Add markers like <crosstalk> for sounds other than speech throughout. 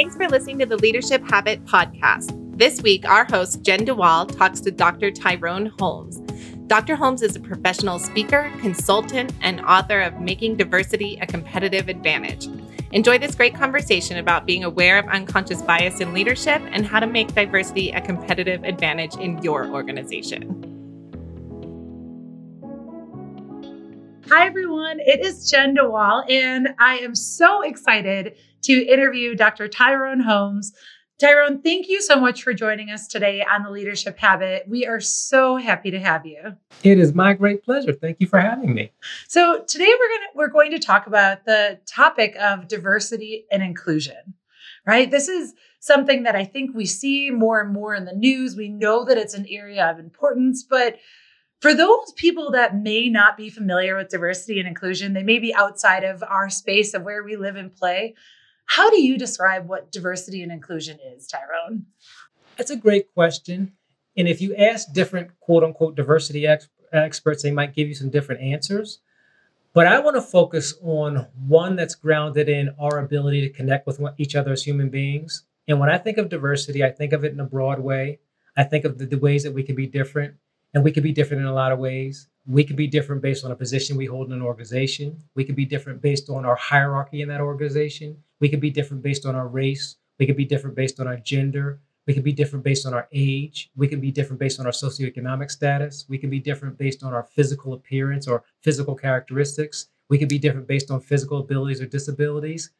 Thanks for listening to the Leadership Habit Podcast. This week, our host, Jenn DeWall, talks to Dr. Tyrone Holmes. Dr. Holmes is a professional speaker, consultant, and author of Making Diversity a Competitive Advantage. Enjoy this great conversation about being aware of unconscious bias in leadership and how to make diversity a competitive advantage in your organization. Hi, everyone. It is Jenn DeWall, and I am so excited to interview Dr. Tyrone Holmes. Tyrone, thank you so much for joining us today on the Leadership Habit. We are so happy to have you. It is my great pleasure. Thank you for having me. So today we're going to we're going to talk about the topic of diversity and inclusion. Right? This is something that I think we see more and more in the news. We know that it's an area of importance, but for those people that may not be familiar with diversity and inclusion, they may be outside of our space of where we live and play. How do you describe what diversity and inclusion is, Tyrone? That's a great question. And if you ask different quote unquote diversity ex- experts, they might give you some different answers. But I want to focus on one that's grounded in our ability to connect with each other as human beings. And when I think of diversity, I think of it in a broad way. I think of the, the ways that we can be different and we could be different in a lot of ways. We could be different based on a position we hold in an organization. We could be different based on our hierarchy in that organization. We could be different based on our race. We could be different based on our gender. We could be different based on our age. We can be different based on our socioeconomic status. We can be different based on our physical appearance or physical characteristics. We can be different based on physical abilities or disabilities.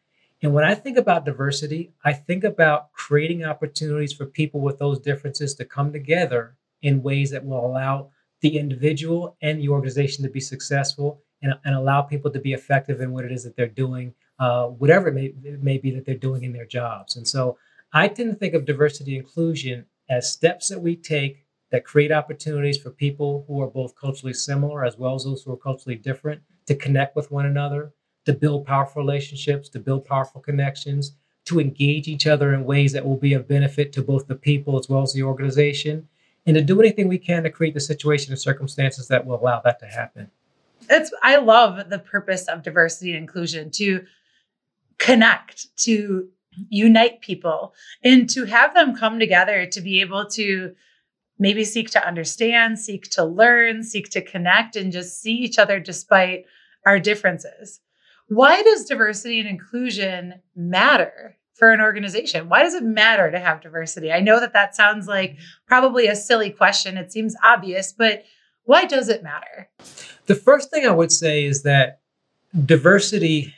And when I think about diversity, I think about creating opportunities for people with those differences to come together in ways that will allow the individual and the organization to be successful and, and allow people to be effective in what it is that they're doing, uh, whatever it may, it may be that they're doing in their jobs. And so I tend to think of diversity inclusion as steps that we take that create opportunities for people who are both culturally similar as well as those who are culturally different to connect with one another, to build powerful relationships, to build powerful connections, to engage each other in ways that will be of benefit to both the people as well as the organization, and to do anything we can to create the situation and circumstances that will allow that to happen. It's I love the purpose of diversity and inclusion to connect, to unite people, and to have them come together to be able to maybe seek to understand, seek to learn, seek to connect, and just see each other despite our differences. Why does diversity and inclusion matter? For an organization? Why does it matter to have diversity? I know that that sounds like probably a silly question. It seems obvious, but why does it matter? The first thing I would say is that diversity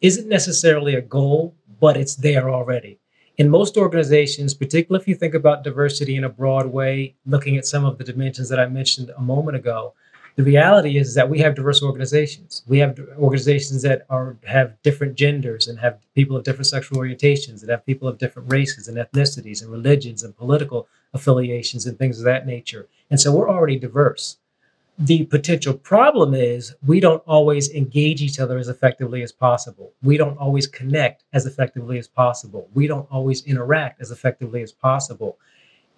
isn't necessarily a goal, but it's there already. In most organizations, particularly if you think about diversity in a broad way, looking at some of the dimensions that I mentioned a moment ago, the reality is that we have diverse organizations. We have organizations that are have different genders and have people of different sexual orientations and have people of different races and ethnicities and religions and political affiliations and things of that nature. And so we're already diverse. The potential problem is we don't always engage each other as effectively as possible. We don't always connect as effectively as possible. We don't always interact as effectively as possible.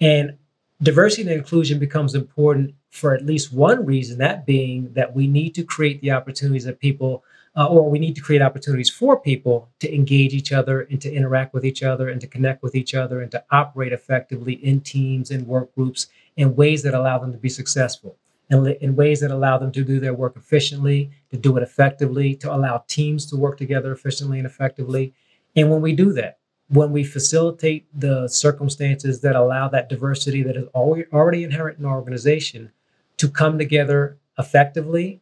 And diversity and inclusion becomes important for at least one reason that being that we need to create the opportunities that people uh, or we need to create opportunities for people to engage each other and to interact with each other and to connect with each other and to operate effectively in teams and work groups in ways that allow them to be successful and in ways that allow them to do their work efficiently to do it effectively to allow teams to work together efficiently and effectively. And when we do that when we facilitate the circumstances that allow that diversity that is already inherent in our organization to come together effectively,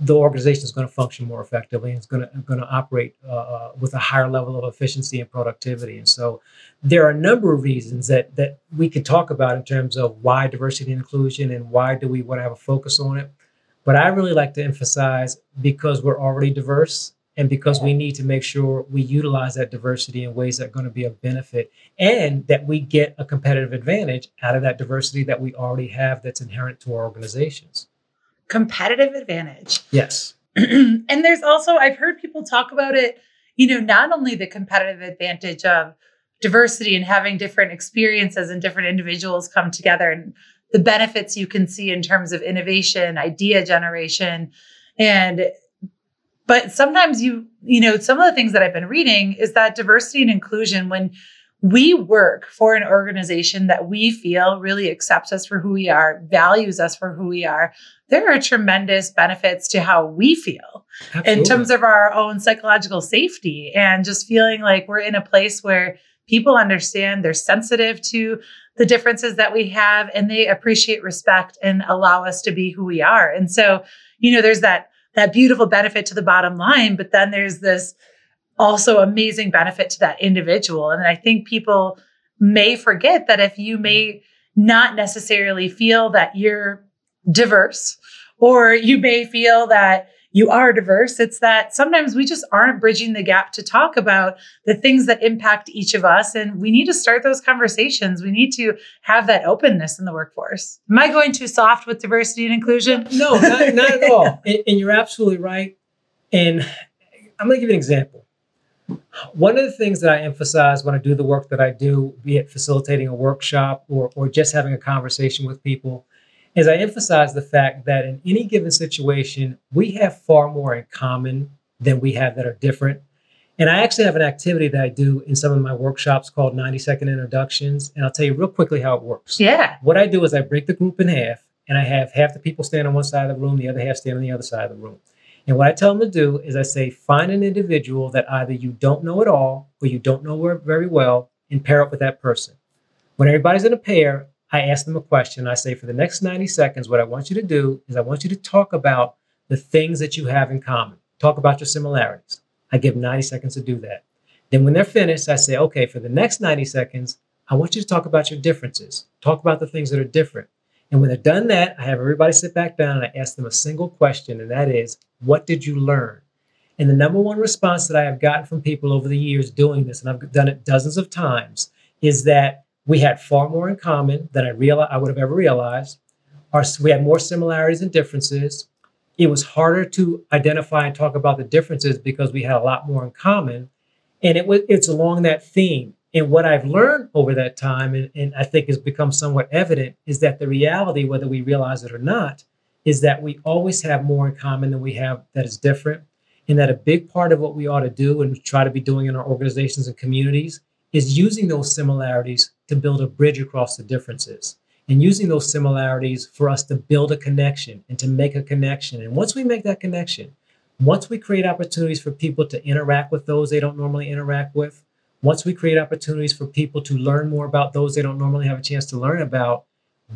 the organization is going to function more effectively and it's going to, going to operate uh, uh, with a higher level of efficiency and productivity. And so there are a number of reasons that, that we could talk about in terms of why diversity and inclusion and why do we want to have a focus on it. But I really like to emphasize because we're already diverse and because we need to make sure we utilize that diversity in ways that are going to be of benefit and that we get a competitive advantage out of that diversity that we already have that's inherent to our organizations. Competitive advantage. <clears throat> Yes. And there's also i've heard people talk about it you know not only the competitive advantage of diversity and having different experiences and different individuals come together and the benefits you can see in terms of innovation idea generation and but sometimes you, you know, some of the things that I've been reading is that diversity and inclusion, when we work for an organization that we feel really accepts us for who we are, values us for who we are, there are tremendous benefits to how we feel Absolutely. in terms of our own psychological safety and just feeling like we're in a place where people understand they're sensitive to the differences that we have and they appreciate respect and allow us to be who we are. And so, you know, there's that that beautiful benefit to the bottom line, but then there's this also amazing benefit to that individual. And I think people may forget that if you may not necessarily feel that you're diverse, or you may feel that you are diverse. It's that sometimes we just aren't bridging the gap to talk about the things that impact each of us. And we need to start those conversations. We need to have that openness in the workforce. Am I going too soft with diversity and inclusion? No, not, not at <laughs> all. And, and you're absolutely right. And I'm going to give you an example. One of the things that I emphasize when I do the work that I do, be it facilitating a workshop or, or just having a conversation with people, is I emphasize the fact that in any given situation, we have far more in common than we have that are different. And I actually have an activity that I do in some of my workshops called 90 second introductions. And I'll tell you real quickly how it works. Yeah. What I do is I break the group in half and I have half the people stand on one side of the room, the other half stand on the other side of the room. And what I tell them to do is I say, find an individual that either you don't know at all or you don't know very well and pair up with that person. When everybody's in a pair, I ask them a question. I say, for the next 90 seconds, what I want you to do is I want you to talk about the things that you have in common. Talk about your similarities. I give 90 seconds to do that. Then when they're finished, I say, okay, for the next 90 seconds, I want you to talk about your differences. Talk about the things that are different. And when they've done that, I have everybody sit back down and I ask them a single question, and that is, what did you learn? And the number one response that I have gotten from people over the years doing this, and I've done it dozens of times, is that we had far more in common than I realized I would have ever realized. Our, we had more similarities and differences. It was harder to identify and talk about the differences because we had a lot more in common. And it was it's along that theme. And what I've learned over that time, and, and I think has become somewhat evident, is that the reality, whether we realize it or not, is that we always have more in common than we have that is different. And that a big part of what we ought to do and try to be doing in our organizations and communities is using those similarities to build a bridge across the differences and using those similarities for us to build a connection and to make a connection. And once we make that connection, once we create opportunities for people to interact with those they don't normally interact with, once we create opportunities for people to learn more about those they don't normally have a chance to learn about,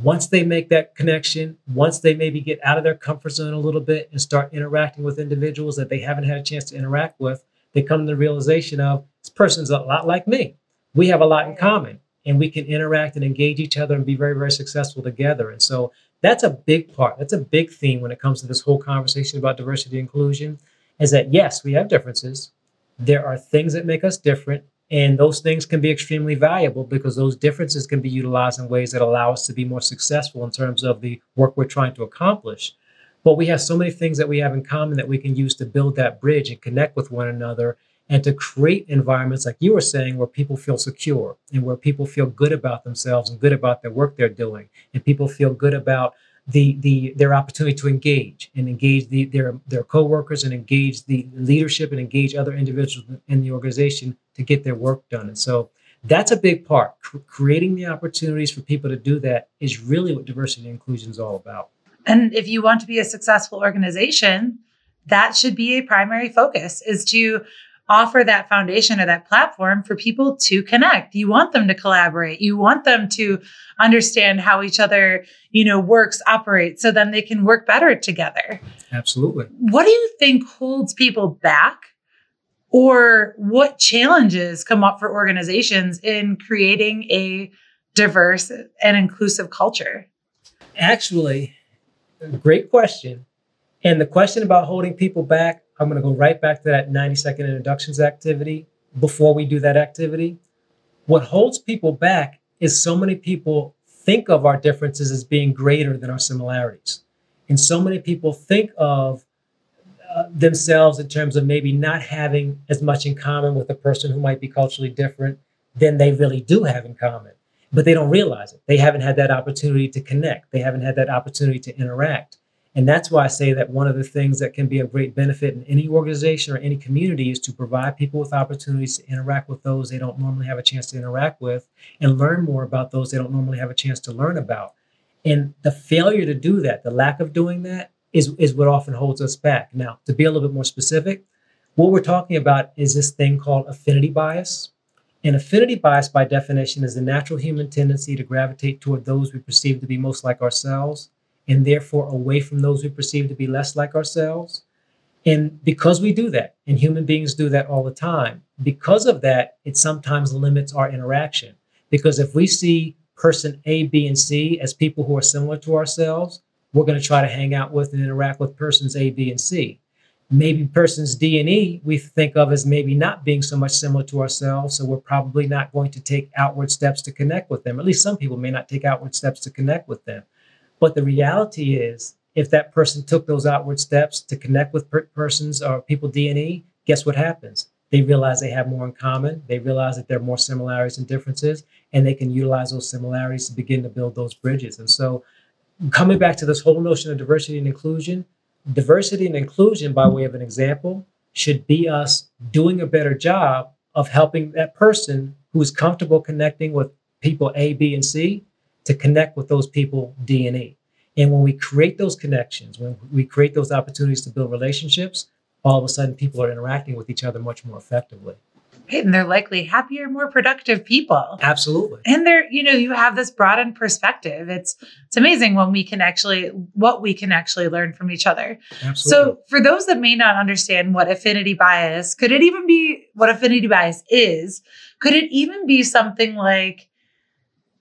once they make that connection, once they maybe get out of their comfort zone a little bit and start interacting with individuals that they haven't had a chance to interact with, they come to the realization of this person's a lot like me we have a lot in common and we can interact and engage each other and be very, very successful together. And so that's a big part. That's a big theme when it comes to this whole conversation about diversity inclusion is that yes, we have differences. There are things that make us different. And those things can be extremely valuable because those differences can be utilized in ways that allow us to be more successful in terms of the work we're trying to accomplish. But we have so many things that we have in common that we can use to build that bridge and connect with one another and to create environments like you were saying where people feel secure and where people feel good about themselves and good about the work they're doing. And people feel good about the the their opportunity to engage and engage the, their their coworkers and engage the leadership and engage other individuals in the organization to get their work done. And so that's a big part. C- creating the opportunities for people to do that is really what diversity and inclusion is all about. And if you want to be a successful organization that should be a primary focus is to offer that foundation or that platform for people to connect. You want them to collaborate. You want them to understand how each other, you know, works, operates, so then they can work better together. Absolutely. What do you think holds people back? Or what challenges come up for organizations in creating a diverse and inclusive culture? Actually, great question. And the question about holding people back, I'm going to go right back to that 90 second introductions activity before we do that activity. What holds people back is so many people think of our differences as being greater than our similarities. And so many people think of uh, themselves in terms of maybe not having as much in common with a person who might be culturally different than they really do have in common. But they don't realize it. They haven't had that opportunity to connect, they haven't had that opportunity to interact. And that's why I say that one of the things that can be of great benefit in any organization or any community is to provide people with opportunities to interact with those they don't normally have a chance to interact with and learn more about those they don't normally have a chance to learn about. And the failure to do that, the lack of doing that, is, is what often holds us back. Now, to be a little bit more specific, what we're talking about is this thing called affinity bias. And affinity bias, by definition, is the natural human tendency to gravitate toward those we perceive to be most like ourselves and therefore away from those we perceive to be less like ourselves. And because we do that, and human beings do that all the time, because of that, it sometimes limits our interaction. Because if we see person A, B, and C as people who are similar to ourselves, we're going to try to hang out with and interact with persons A, B, and C. Maybe persons D and E we think of as maybe not being so much similar to ourselves, so we're probably not going to take outward steps to connect with them. At least some people may not take outward steps to connect with them. But the reality is, if that person took those outward steps to connect with per- persons or people D and E, guess what happens? They realize they have more in common. They realize that there are more similarities and differences, and they can utilize those similarities to begin to build those bridges. And so, coming back to this whole notion of diversity and inclusion, diversity and inclusion, by way of an example, should be us doing a better job of helping that person who is comfortable connecting with people A, B, and C to connect with those people D and E. And when we create those connections, when we create those opportunities to build relationships, all of a sudden people are interacting with each other much more effectively. Right. And they're likely happier, more productive people. Absolutely. And they're, you know, you have this broadened perspective. It's it's amazing when we can actually what we can actually learn from each other. Absolutely. So for those that may not understand what affinity bias, could it even be what affinity bias is? Could it even be something like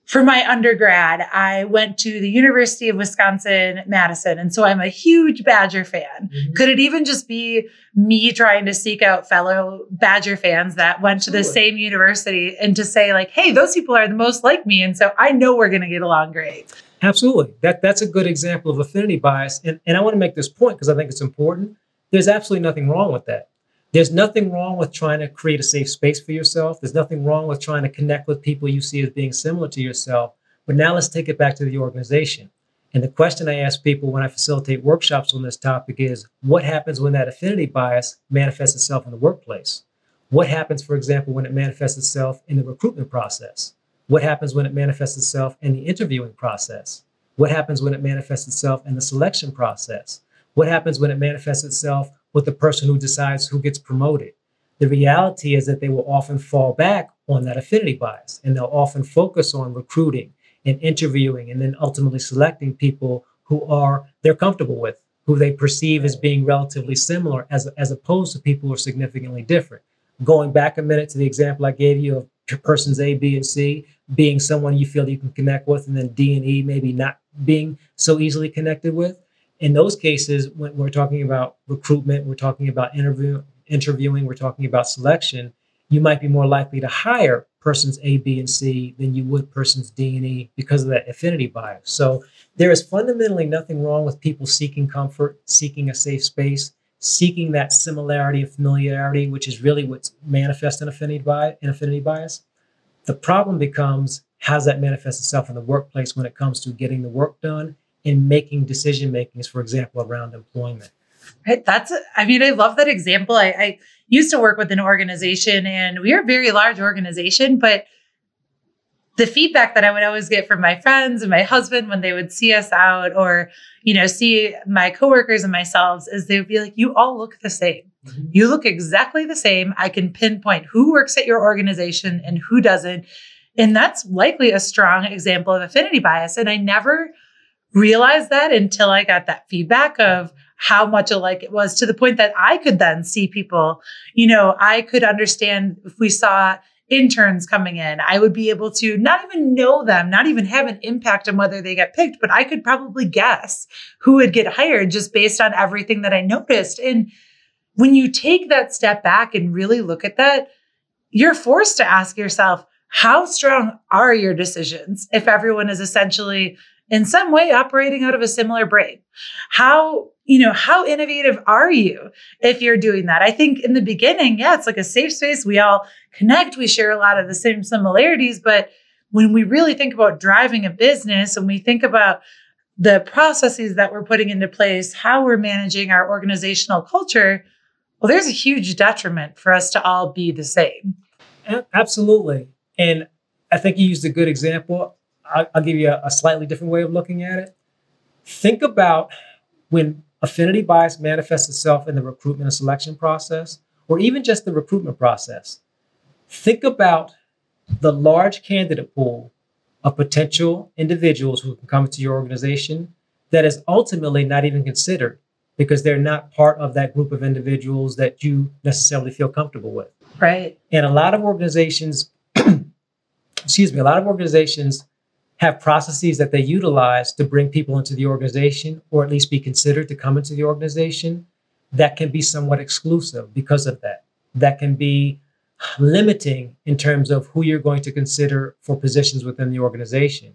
for my undergrad, I went to the University of Wisconsin Madison. And so I'm a huge Badger fan. Mm-hmm. Could it even just be me trying to seek out fellow Badger fans that went to the same university and to say, like, hey, those people are the most like me. And so I know we're going to get along great. Absolutely. That, that's a good example of affinity bias. And, and I want to make this point because I think it's important. There's absolutely nothing wrong with that. There's nothing wrong with trying to create a safe space for yourself. There's nothing wrong with trying to connect with people you see as being similar to yourself. But now let's take it back to the organization. And the question I ask people when I facilitate workshops on this topic is what happens when that affinity bias manifests itself in the workplace? What happens, for example, when it manifests itself in the recruitment process? What happens when it manifests itself in the interviewing process? What happens when it manifests itself in the selection process? What happens when it manifests itself with the person who decides who gets promoted. The reality is that they will often fall back on that affinity bias and they'll often focus on recruiting and interviewing and then ultimately selecting people who are they're comfortable with, who they perceive as being relatively similar as, as opposed to people who are significantly different. Going back a minute to the example I gave you of persons A, B, and C being someone you feel you can connect with, and then D and E maybe not being so easily connected with in those cases, when we're talking about recruitment, we're talking about interview, interviewing, we're talking about selection, you might be more likely to hire persons A, B, and C than you would persons D and E because of that affinity bias. So there is fundamentally nothing wrong with people seeking comfort, seeking a safe space, seeking that similarity and familiarity, which is really what's manifest in affinity bias. In affinity bias. The problem becomes how does that manifest itself in the workplace when it comes to getting the work done in making decision makings, for example, around employment. Right. That's, I mean, I love that example. I, I used to work with an organization and we are a very large organization, but the feedback that I would always get from my friends and my husband when they would see us out or, you know, see my coworkers and myself is they would be like, you all look the same. Mm-hmm. You look exactly the same. I can pinpoint who works at your organization and who doesn't. And that's likely a strong example of affinity bias. And I never realize that until I got that feedback of how much alike it was to the point that I could then see people, you know, I could understand if we saw interns coming in, I would be able to not even know them, not even have an impact on whether they get picked, but I could probably guess who would get hired just based on everything that I noticed. And when you take that step back and really look at that, you're forced to ask yourself, how strong are your decisions if everyone is essentially in some way operating out of a similar brain. How, you know, how innovative are you if you're doing that? I think in the beginning, yeah, it's like a safe space. We all connect, we share a lot of the same similarities, but when we really think about driving a business and we think about the processes that we're putting into place, how we're managing our organizational culture, well, there's a huge detriment for us to all be the same. Absolutely. And I think you used a good example. I'll, give you a, a slightly different way of looking at it. Think about when affinity bias manifests itself in the recruitment and selection process, or even just the recruitment process. Think about the large candidate pool of potential individuals who can come into your organization that is ultimately not even considered because they're not part of that group of individuals that you necessarily feel comfortable with. Right. And a lot of organizations, <clears throat> excuse me, a lot of organizations have processes that they utilize to bring people into the organization or at least be considered to come into the organization that can be somewhat exclusive because of that. That can be limiting in terms of who you're going to consider for positions within the organization.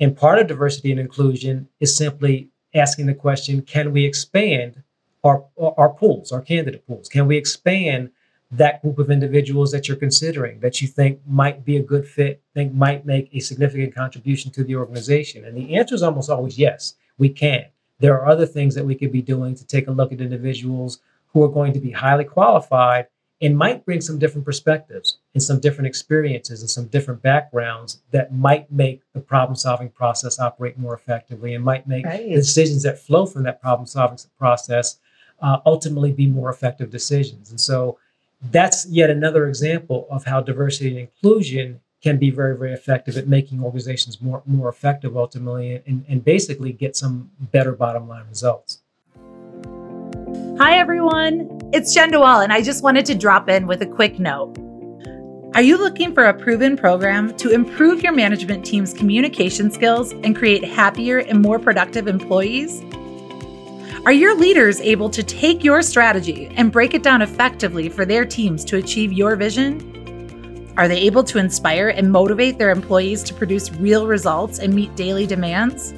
And part of diversity and inclusion is simply asking the question can we expand our, our pools, our candidate pools? Can we expand that group of individuals that you're considering that you think might be a good fit, think might make a significant contribution to the organization? And the answer is almost always yes, we can. There are other things that we could be doing to take a look at individuals who are going to be highly qualified and might bring some different perspectives and some different experiences and some different backgrounds that might make the problem solving process operate more effectively and might make right. the decisions that flow from that problem solving process uh, ultimately be more effective decisions. And so that's yet another example of how diversity and inclusion can be very, very effective at making organizations more, more effective ultimately and, and basically get some better bottom line results. Hi, everyone. It's Jenn DeWall, and I just wanted to drop in with a quick note. Are you looking for a proven program to improve your management team's communication skills and create happier and more productive employees? Are your leaders able to take your strategy and break it down effectively for their teams to achieve your vision? Are they able to inspire and motivate their employees to produce real results and meet daily demands?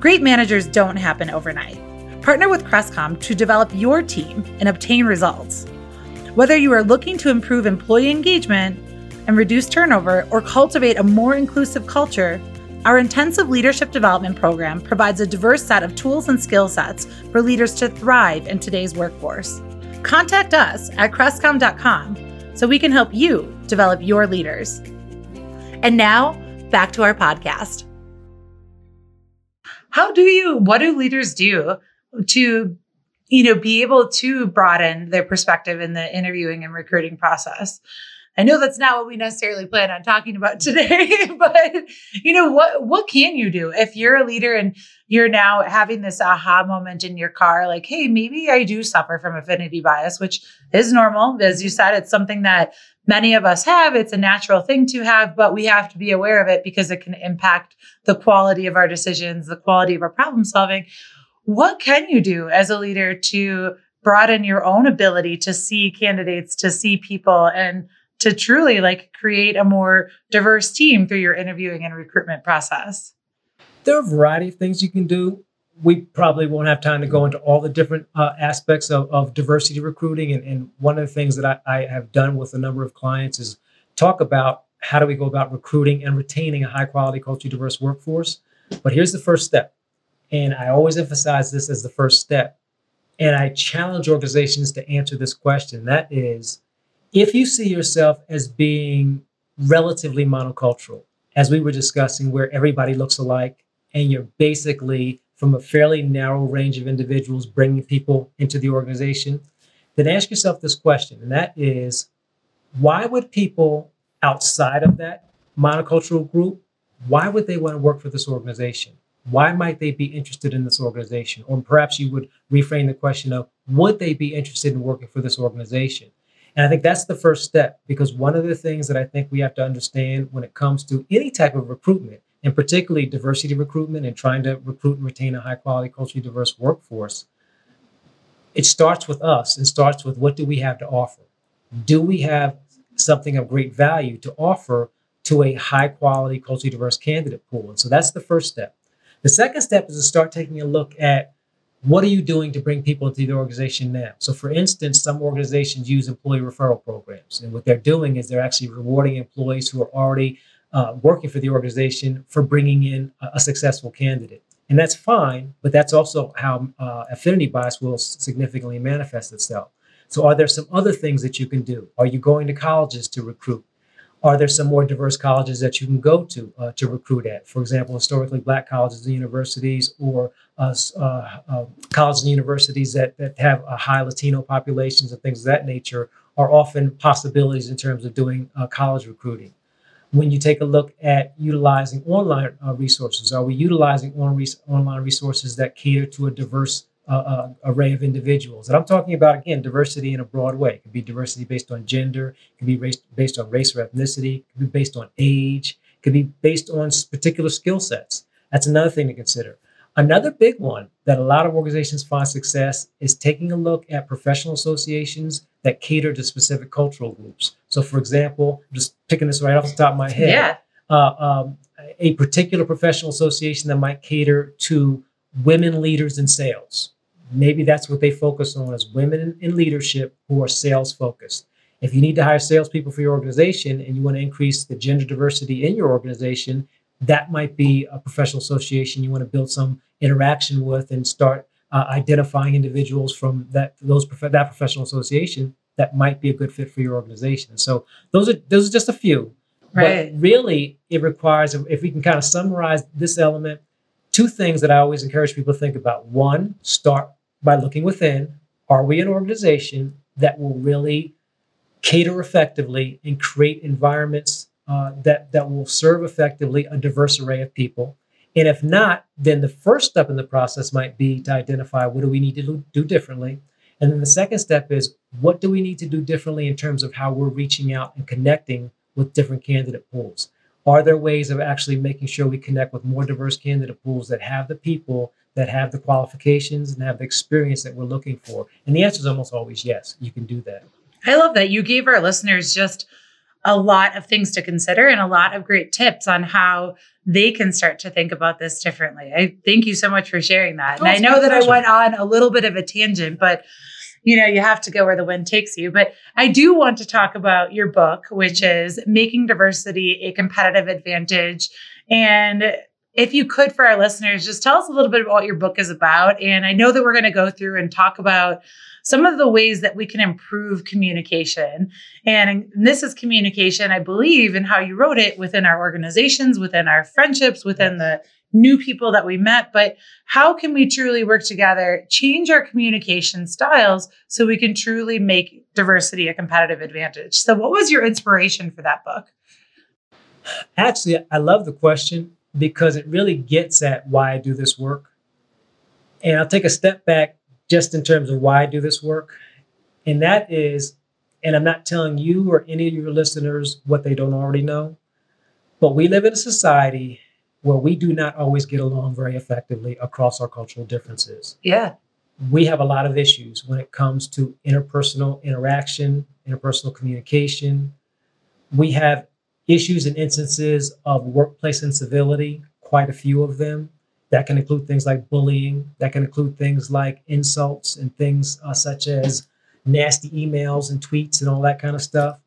Great managers don't happen overnight. Partner with Crestcom to develop your team and obtain results. Whether you are looking to improve employee engagement and reduce turnover or cultivate a more inclusive culture, our intensive leadership development program provides a diverse set of tools and skill sets for leaders to thrive in today's workforce. Contact us at crestcom.com so we can help you develop your leaders. And now, back to our podcast. How do you, what do leaders do to you know be able to broaden their perspective in the interviewing and recruiting process i know that's not what we necessarily plan on talking about today <laughs> but you know what what can you do? If you're a leader and you're now having this aha moment in your car like hey maybe i do suffer from affinity bias which is normal. As you said it's something that many of us have. It's a natural thing to have but we have to be aware of it because it can impact the quality of our decisions the quality of our problem solving. What can you do as a leader to broaden your own ability to see candidates, to see people, and to truly like create a more diverse team through your interviewing and recruitment process? There are a variety of things you can do. We probably won't have time to go into all the different uh, aspects of, of diversity recruiting. And, and, one of the things that I, I have done with a number of clients is talk about how do we go about recruiting and retaining a high quality, culturally diverse workforce. But here's the first step and I always emphasize this as the first step. And I challenge organizations to answer this question. That is, if you see yourself as being relatively monocultural, as we were discussing, where everybody looks alike, and you're basically from a fairly narrow range of individuals bringing people into the organization, then ask yourself this question. And that is, why would people outside of that monocultural group, why would they want to work for this organization? Why might they be interested in this organization? Or perhaps you would reframe the question of would they be interested in working for this organization? And I think that's the first step because one of the things that I think we have to understand when it comes to any type of recruitment, and particularly diversity recruitment and trying to recruit and retain a high quality, culturally diverse workforce, it starts with us and starts with what do we have to offer? Do we have something of great value to offer to a high quality, culturally diverse candidate pool? And so that's the first step. The second step is to start taking a look at what are you doing to bring people into the organization now? So, for instance, some organizations use employee referral programs. And what they're doing is they're actually rewarding employees who are already uh, working for the organization for bringing in a, a, successful candidate. And that's fine, but that's also how uh, affinity bias will significantly manifest itself. So, are there some other things that you can do? Are you going to colleges to recruit? Are there some more diverse colleges that you can go to uh, to recruit at? For example, historically black colleges and universities, or colleges and universities that, that have a high Latino populations and things of that nature are often possibilities in terms of doing uh, college recruiting. When you take a look at utilizing online uh, resources, are we utilizing on online resources that cater to a diverse uh, uh, array of individuals? And I'm talking about, again, diversity in a broad way. It could be diversity based on gender, it could be race, based on race or ethnicity, it could be based on age, it could be based on particular skill sets. That's another thing to consider. Another big one that a lot of organizations find success is taking a look at professional associations that cater to specific cultural groups. So, for example, just picking this right off the top of my head, Yeah. uh, um, a particular professional association that might cater to women leaders in sales. Maybe that's what they focus on is women in, in leadership who are sales focused. If you need to hire salespeople for your organization and you want to increase the gender diversity in your organization, that might be a professional association you want to build some interaction with and start uh, identifying individuals from that those prof- that professional association that might be a good fit for your organization. So those are those are just a few. Right. But really, it requires if we can kind of summarize this element, two things that I always encourage people to think about. One, start by looking within. Are we an organization that will really cater effectively and create environments uh, that that will serve effectively a diverse array of people. And if not, then the first step in the process might be to identify what do we need to do, differently. And then the second step is what do we need to do differently in terms of how we're reaching out and connecting with different candidate pools? Are there ways of actually making sure we connect with more diverse candidate pools that have the people that have the qualifications and have the experience that we're looking for? And the answer is almost always yes, you can do that. I love that. You gave our listeners just a lot of things to consider and a lot of great tips on how they can start to think about this differently. I thank you so much for sharing that. Oh, and I know that I went on a little bit of a tangent, but you know, you have to go where the wind takes you. But I do want to talk about your book, which is Making Diversity a Competitive Advantage. And if you could, for our listeners, just tell us a little bit about what your book is about. And I know that we're going to go through and talk about some of the ways that we can improve communication. And this is communication, I believe, in how you wrote it within our organizations, within our friendships, within the new people that we met. But how can we truly work together, change our communication styles so we can truly make diversity a competitive advantage? So, what was your inspiration for that book? Actually, I love the question because it really gets at why I do this work. And I'll take a step back just in terms of why I do this work. And that is, and I'm not telling you or any of your listeners what they don't already know, but we live in a society where we do not always get along very effectively across our cultural differences. Yeah. We have a lot of issues when it comes to interpersonal interaction, interpersonal communication. We have issues and instances of workplace incivility, quite a few of them. That can include things like bullying, that can include things like insults and things uh, such as nasty emails and tweets and all that kind of stuff.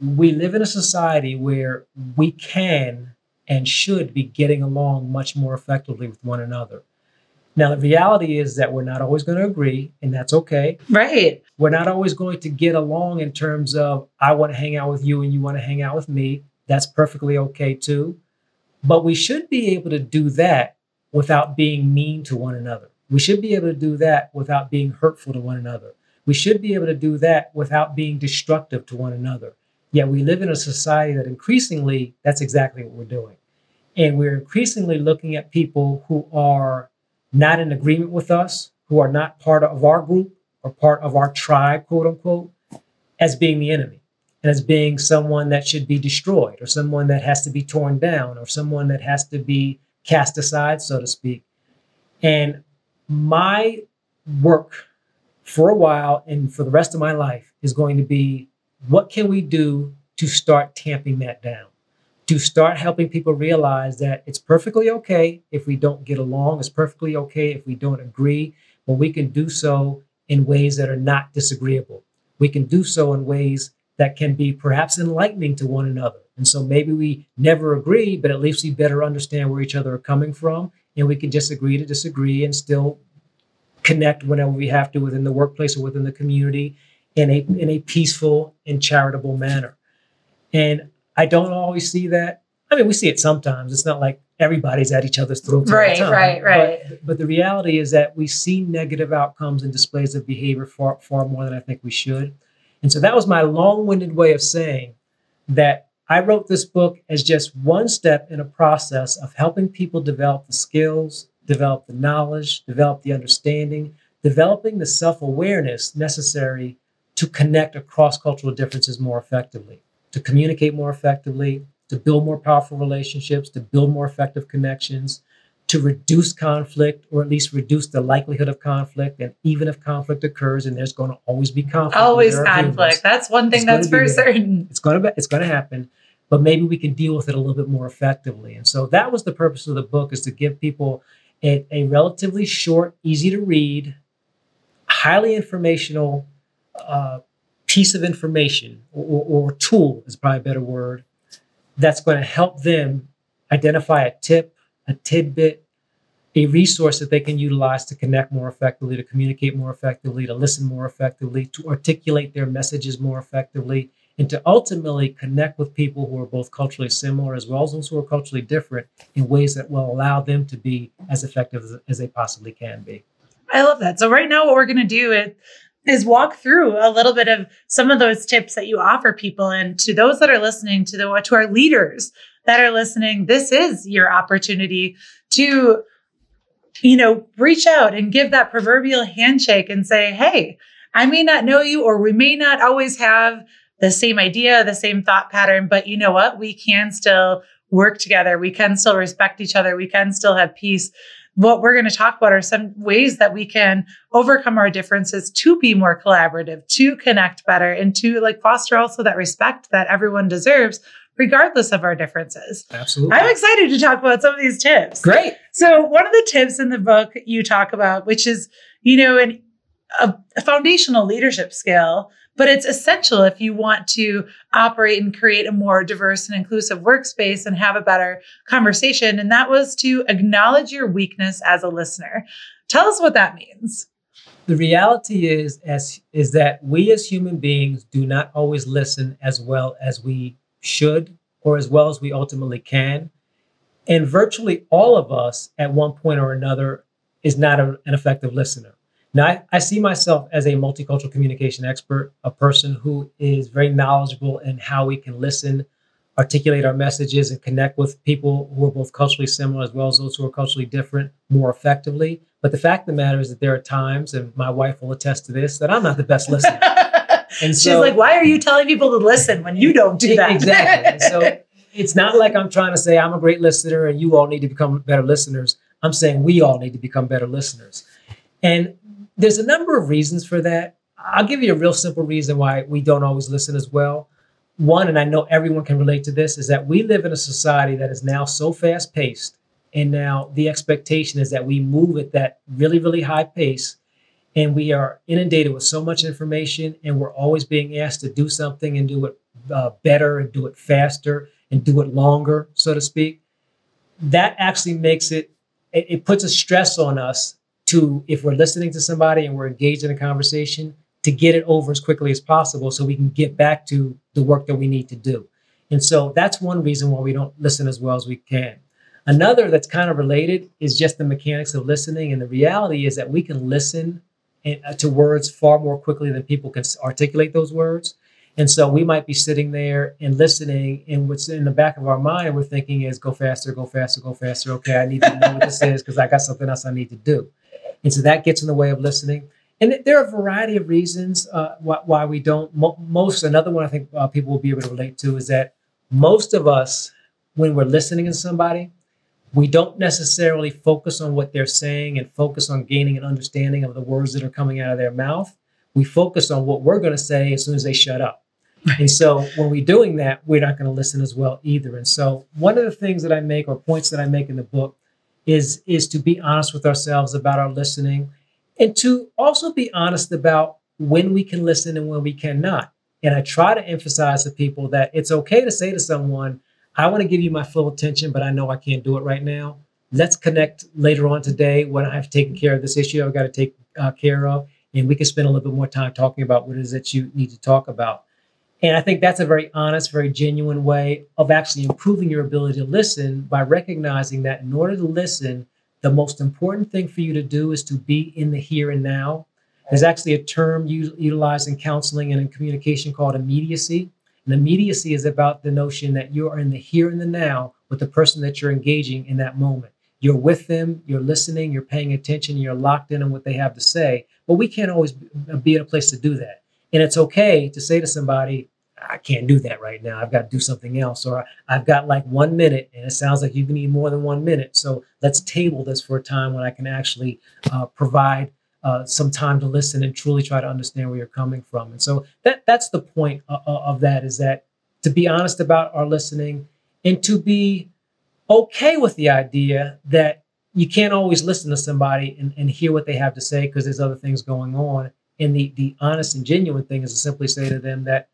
We live in a society where we can and should be getting along much more effectively with one another. Now, the reality is that we're not always going to agree, and that's okay. Right. We're not always going to get along in terms of, I want to hang out with you and you want to hang out with me. That's perfectly okay too. But we should be able to do that without being mean to one another. We should be able to do that without being hurtful to one another. We should be able to do that without being destructive to one another. Yet we live in a society that increasingly, that's exactly what we're doing. And we're increasingly looking at people who are not in agreement with us, who are not part of our group or part of our tribe, quote unquote, as being the enemy and as being someone that should be destroyed or someone that has to be torn down or someone that has to be cast aside, so to speak. And my work for a while and for the rest of my life is going to be what can we do to start tamping that down? To start helping people realize that it's perfectly okay if we don't get along, it's perfectly okay if we don't agree, but we can do so in ways that are not disagreeable. We can do so in ways that can be perhaps enlightening to one another. And so maybe we never agree, but at least we better understand where each other are coming from. and we can just agree to disagree and still connect whenever we have to within the workplace or within the community in a in a peaceful and charitable manner. And I don't always see that. I mean, we see it sometimes. It's not like everybody's at each other's throats. all the Right, time. right, right. But, but the reality is that we see negative outcomes and displays of behavior far, far more than I think we should. And so that was my long winded way of saying that I wrote this book as just one step in a process of helping people develop the skills, develop the knowledge, develop the understanding, developing the self awareness necessary to connect across cultural differences more effectively, to communicate more effectively, to build more powerful relationships, to build more effective connections, to reduce conflict or at least reduce the likelihood of conflict. And even if conflict occurs, and there's going to always be conflict, Always are humans, conflict. That's one thing that's for certain. it's going to be, it's going to happen but maybe we can deal with it a little bit more effectively and so that was the purpose of the book is to give people a, a relatively short easy to read highly informational uh, piece of information or, or tool is probably a better word that's going to help them identify a tip a tidbit a resource that they can utilize to connect more effectively to communicate more effectively to listen more effectively to articulate their messages more effectively and to ultimately connect with people who are both culturally similar as well as those who are culturally different in ways that will allow them to be as effective as, as they possibly can be. I love that. So right now, what we're going to do is, is walk through a little bit of some of those tips that you offer people, and to those that are listening, to the to our leaders that are listening, this is your opportunity to, you know, reach out and give that proverbial handshake and say, "Hey, I may not know you, or we may not always have the same idea, the same thought pattern, but you know what? We can still work together. We can still respect each other. We can still have peace." What we're going to talk about are some ways that we can overcome our differences to be more collaborative, to connect better, and to like foster also that respect that everyone deserves, regardless of our differences. Absolutely. I'm excited to talk about some of these tips. Great. So, one of the tips in the book you talk about, which is, you know, an, a, a foundational leadership skill, but it's essential if you want to operate and create a more diverse and inclusive workspace and have a better conversation. And that was to acknowledge your weakness as a listener. Tell us what that means. The reality is as is that we as human beings do not always listen as well as we should or as well as we ultimately can. And virtually all of us at one point or another is not a- an effective listener. Now, I, I see myself as a multicultural communication expert, a person who is very knowledgeable in how we can listen, articulate our messages, and connect with people who are both culturally similar as well as those who are culturally different more effectively. But the fact of the matter is that there are times, and my wife will attest to this, that I'm not the best listener. <laughs> And She's like, why are you telling people to listen when you don't do that? Exactly. And so <laughs> it's not like I'm trying to say I'm a great listener and you all need to become better listeners. I'm saying we all need to become better listeners. And there's a number of reasons for that. I'll give you a real simple reason why we don't always listen as well. One, and I know everyone can relate to this, is that we live in a society that is now so fast paced. And now the expectation is that we move at that really, really high pace. And we are inundated with so much information, and we're always being asked to do something and do it uh, better and do it faster and do it longer, so to speak. That actually makes it, it, it puts a stress on us to, if we're listening to somebody and we're engaged in a conversation, to get it over as quickly as possible so we can get back to the work that we need to do. And so that's one reason why we don't listen as well as we can. Another that's kind of related is just the mechanics of listening. And the reality is that we can listen uh, to words far more quickly than people can articulate those words. And so we might be sitting there and listening, and what's in the back of our mind, we're thinking is go faster, go faster, go faster. Okay, I need to know what this is because I got something else I need to do. And so that gets in the way of listening. And there are a variety of reasons uh, why, why we don't. Mo- most, another one I think uh, people will be able to relate to is that most of us, when we're listening to somebody, we don't necessarily focus on what they're saying and focus on gaining an understanding of the words that are coming out of their mouth. We focus on what we're going to say as soon as they shut up. And so when we're doing that, we're not going to listen as well either. And so one of the things that I make or points that I make in the book is is to be honest with ourselves about our listening and to also be honest about when we can listen and when we cannot. And I try to emphasize to people that it's okay to say to someone, I want to give you my full attention, but I know I can't do it right now. let's connect later on today when I've taken care of this issue I've got to take uh, care of, and we can spend a little bit more time talking about what it is that you need to talk about. And I think that's a very honest, very genuine way of actually improving your ability to listen by recognizing that in order to listen, the most important thing for you to do is to be in the here and now. There's actually a term utilized in counseling and in communication called immediacy. And immediacy is about the notion that you are in the here and the now with the person that you're engaging in that moment. You're with them, you're listening, you're paying attention, you're locked in on what they have to say. But we can't always be in a place to do that. And it's okay to say to somebody, I can't do that right now. I've got to do something else. Or I've got like one minute and it sounds like you need more than one minute. So let's table this for a time when I can actually uh, provide uh, some time to listen and truly try to understand where you're coming from. And so that that's the point of, of that is that to be honest about our listening and to be okay with the idea that you can't always listen to somebody and, and hear what they have to say because there's other things going on. And the, the honest and genuine thing is to simply say to them that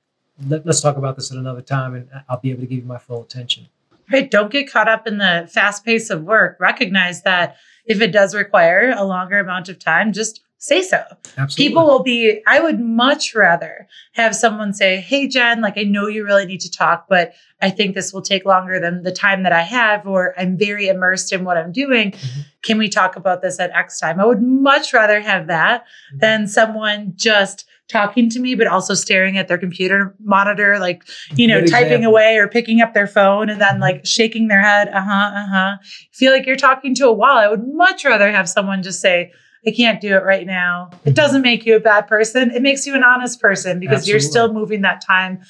let, us talk about this at another time and I'll be able to give you my full attention. Right. Don't get caught up in the fast pace of work. Recognize that if it does require a longer amount of time, just say so. Absolutely. People will be, I would much rather have someone say, Hey, Jenn, like I know you really need to talk, but I think this will take longer than the time that I have, or I'm very immersed in what I'm doing. Mm-hmm. Can we talk about this at X time? I would much rather have that mm-hmm. than someone just talking to me, but also staring at their computer monitor, like, you know, Good typing example. away or picking up their phone and then mm-hmm. like shaking their head. Uh huh. Uh huh. Feel like you're talking to a wall. I would much rather have someone just say, I can't do it right now. It mm-hmm. doesn't make you a bad person. It makes you an honest person because Absolutely. you're still moving that time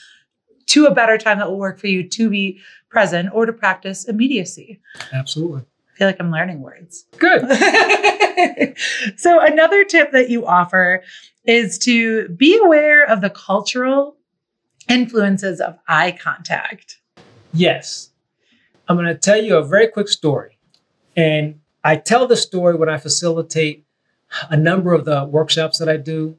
to a better time that will work for you to be present or to practice immediacy. Absolutely. I feel like I'm learning words. Good. <laughs> so, another tip that you offer is to be aware of the cultural influences of eye contact. Yes. I'm going to tell you a very quick story. And I tell the story when I facilitate a number of the workshops that I do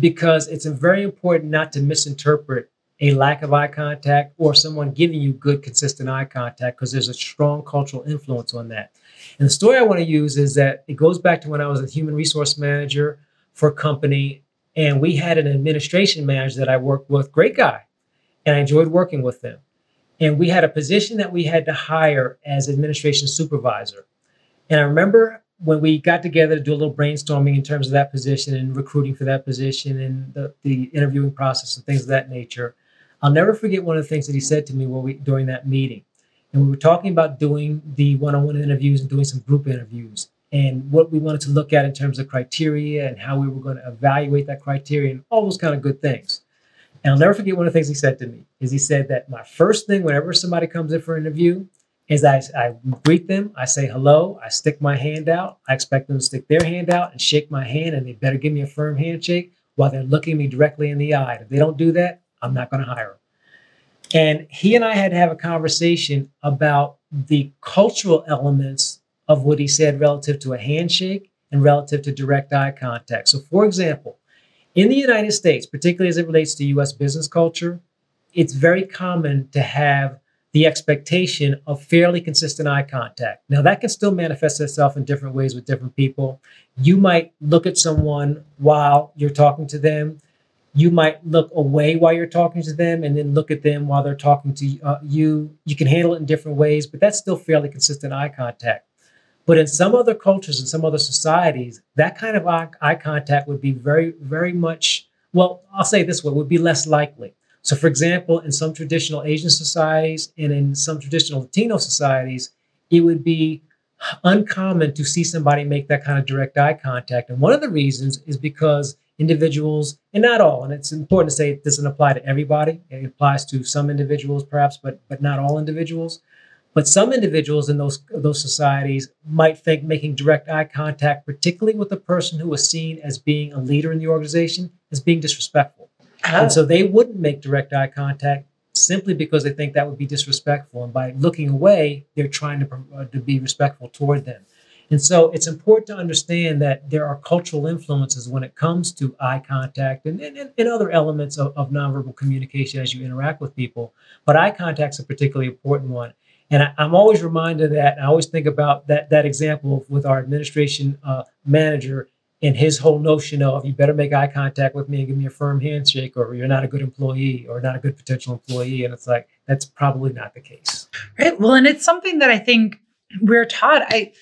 because it's very important not to misinterpret a lack of eye contact or someone giving you good, consistent eye contact because there's a strong cultural influence on that. And the story I want to use is that it goes back to when I was a human resource manager for company, and we had an administration manager that I worked with, great guy, and I enjoyed working with them. And we had a position that we had to hire as administration supervisor. And I remember when we got together to do a little brainstorming in terms of that position and recruiting for that position and the, the interviewing process and things of that nature. I'll never forget one of the things that he said to me we during that meeting. And we were talking about doing the one-on-one interviews and doing some group interviews and what we wanted to look at in terms of criteria and how we were going to evaluate that criteria and all those kind of good things. And I'll never forget one of the things he said to me is he said that my first thing whenever somebody comes in for an interview is I, I greet them, I say hello, I stick my hand out, I expect them to stick their hand out and shake my hand, and they better give me a firm handshake while they're looking me directly in the eye. If they don't do that, I'm not going to hire them. And he and I had to have a conversation about the cultural elements of what he said relative to a handshake and relative to direct eye contact. So, for example, in the United States, particularly as it relates to US business culture, it's very common to have the expectation of fairly consistent eye contact. Now, that can still manifest itself in different ways with different people. You might look at someone while you're talking to them. You might look away while you're talking to them and then look at them while they're talking to uh, you. You can handle it in different ways, but that's still fairly consistent eye contact. But in some other cultures and some other societies, that kind of eye, eye contact would be very, very much, well, I'll say this way, would be less likely. So, for example, in some traditional Asian societies and in some traditional Latino societies, it would be uncommon to see somebody make that kind of direct eye contact. And one of the reasons is because individuals, and not all, and it's important to say it doesn't apply to everybody. It applies to some individuals, perhaps, but but not all individuals. But some individuals in those, those societies might think making direct eye contact, particularly with a person who is seen as being a leader in the organization, as being disrespectful. Oh. And so they wouldn't make direct eye contact simply because they think that would be disrespectful. And by looking away, they're trying to, uh, to be respectful toward them. And so it's important to understand that there are cultural influences when it comes to eye contact and, and, and other elements of, of nonverbal communication as you interact with people. But eye contact is a particularly important one. And I, am always reminded of that. I always think about that that example with our administration uh, manager and his whole notion of you better make eye contact with me and give me a firm handshake, or you're not a good employee or not a good potential employee. And it's like that's probably not the case. Right. Well, and it's something that I think we're taught. I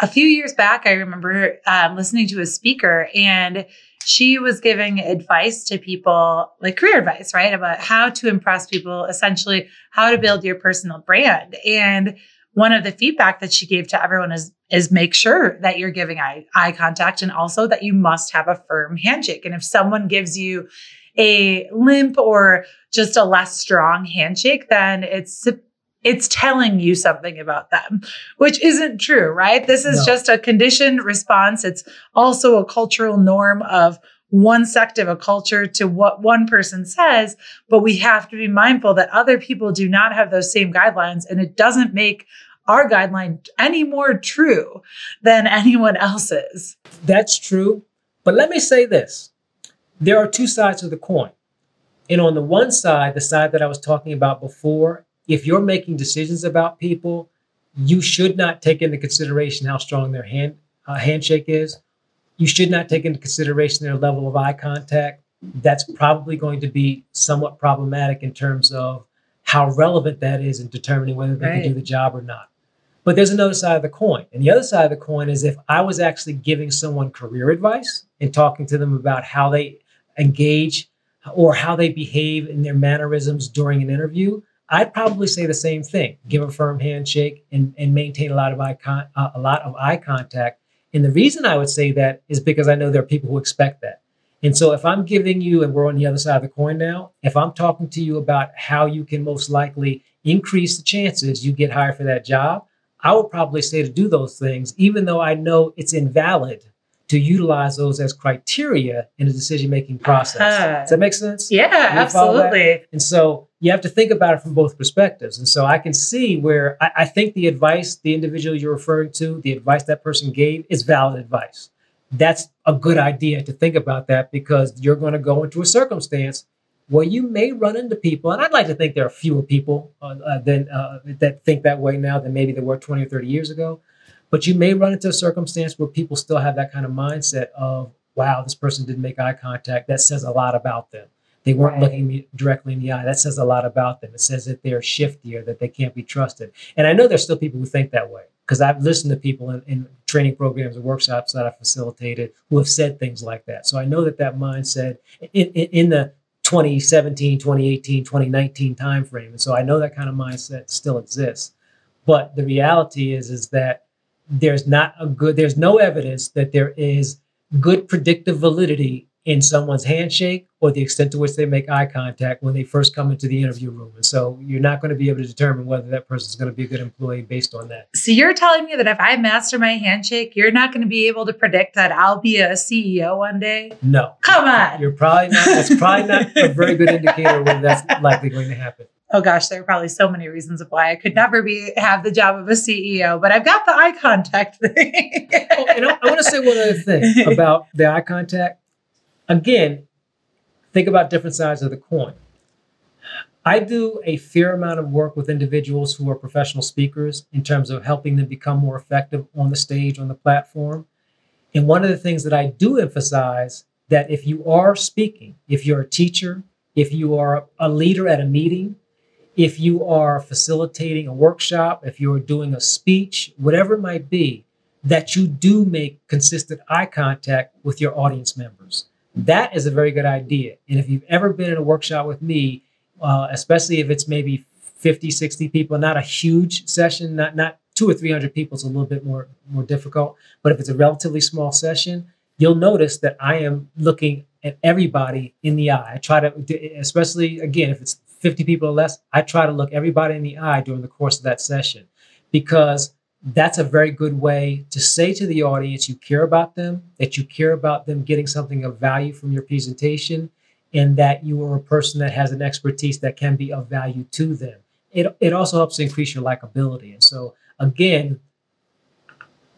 a few years back, I remember um, listening to a speaker and she was giving advice to people, like career advice, right? About how to impress people, essentially, how to build your personal brand. And one of the feedback that she gave to everyone is is make sure that you're giving eye, eye contact and also that you must have a firm handshake. And if someone gives you a limp or just a less strong handshake, then it's it's telling you something about them, which isn't true, right? This is no. just a conditioned response. It's also a cultural norm of one sect of a culture to what one person says, but we have to be mindful that other people do not have those same guidelines and it doesn't make our guideline any more true than anyone else's. That's true. But let me say this there are two sides of the coin. And on the one side, the side that I was talking about before, if you're making decisions about people, you should not take into consideration how strong their hand uh, handshake is. You should not take into consideration their level of eye contact. That's probably going to be somewhat problematic in terms of how relevant that is in determining whether they right. can do the job or not. But there's another side of the coin. And the other side of the coin is if I was actually giving someone career advice and talking to them about how they engage or how they behave in their mannerisms during an interview, I'd probably say the same thing: give a firm handshake and, and maintain a lot of eye con- uh, a lot of eye contact. And the reason I would say that is because I know there are people who expect that. And so if I'm giving you, and we're on the other side of the coin now, if I'm talking to you about how you can most likely increase the chances you get hired for that job, I would probably say to do those things, even though I know it's invalid to utilize those as criteria in a decision making process. Uh-huh. Does that make sense? Yeah, absolutely. And so you have to think about it from both perspectives. And so I can see where I, I, think the advice the individual you're referring to, the advice that person gave, is valid advice. That's a good idea to think about that because you're going to go into a circumstance where you may run into people, and I'd like to think there are fewer people uh, uh, than uh, that think that way now than maybe there were 20 or 30 years ago. But you may run into a circumstance where people still have that kind of mindset of, wow, this person didn't make eye contact. That says a lot about them. They weren't right. looking me directly in the eye. That says a lot about them. It says that they're shifty or that they can't be trusted. And I know there's still people who think that way because I've listened to people in, in, training programs and workshops that I've facilitated who have said things like that. So I know that that mindset in, in, in the 2017, 2018, 2019 timeframe. And so I know that kind of mindset still exists. But the reality is, is that there's not a good, there's no evidence that there is good predictive validity in someone's handshake or the extent to which they make eye contact when they first come into the interview room. And so you're not going to be able to determine whether that person is going to be a good employee based on that. So you're telling me that if I master my handshake, you're not going to be able to predict that I'll be a CEO one day? No. Come on. You're probably not. That's probably not a very good indicator whether that's likely going to happen. Oh gosh, there are probably so many reasons of why I could never be have the job of a CEO, but I've got the eye contact thing. <laughs> oh, and I, I want to say one other thing about the eye contact again, think about different sides of the coin. I do a fair amount of work with individuals who are professional speakers in terms of helping them become more effective on the stage, on the platform. And one of the things that I do emphasize that if you are speaking, if you're a teacher, if you are a leader at a meeting, if you are facilitating a workshop, if you're doing a speech, whatever it might be, that you do make consistent eye contact with your audience members. That is a very good idea. And if you've ever been in a workshop with me, uh, especially if it's maybe 50, 60 people, not a huge session, not, not two or 300 people, it's a little bit more, more difficult. But if it's a relatively small session, you'll notice that I am looking at everybody in the eye. I try to, especially again, if it's 50 people or less, I try to look everybody in the eye during the course of that session because that's a very good way to say to the audience you care about them, that you care about them getting something of value from your presentation, and that you are a person that has an expertise that can be of value to them. It, it also helps increase your likability. And so, again,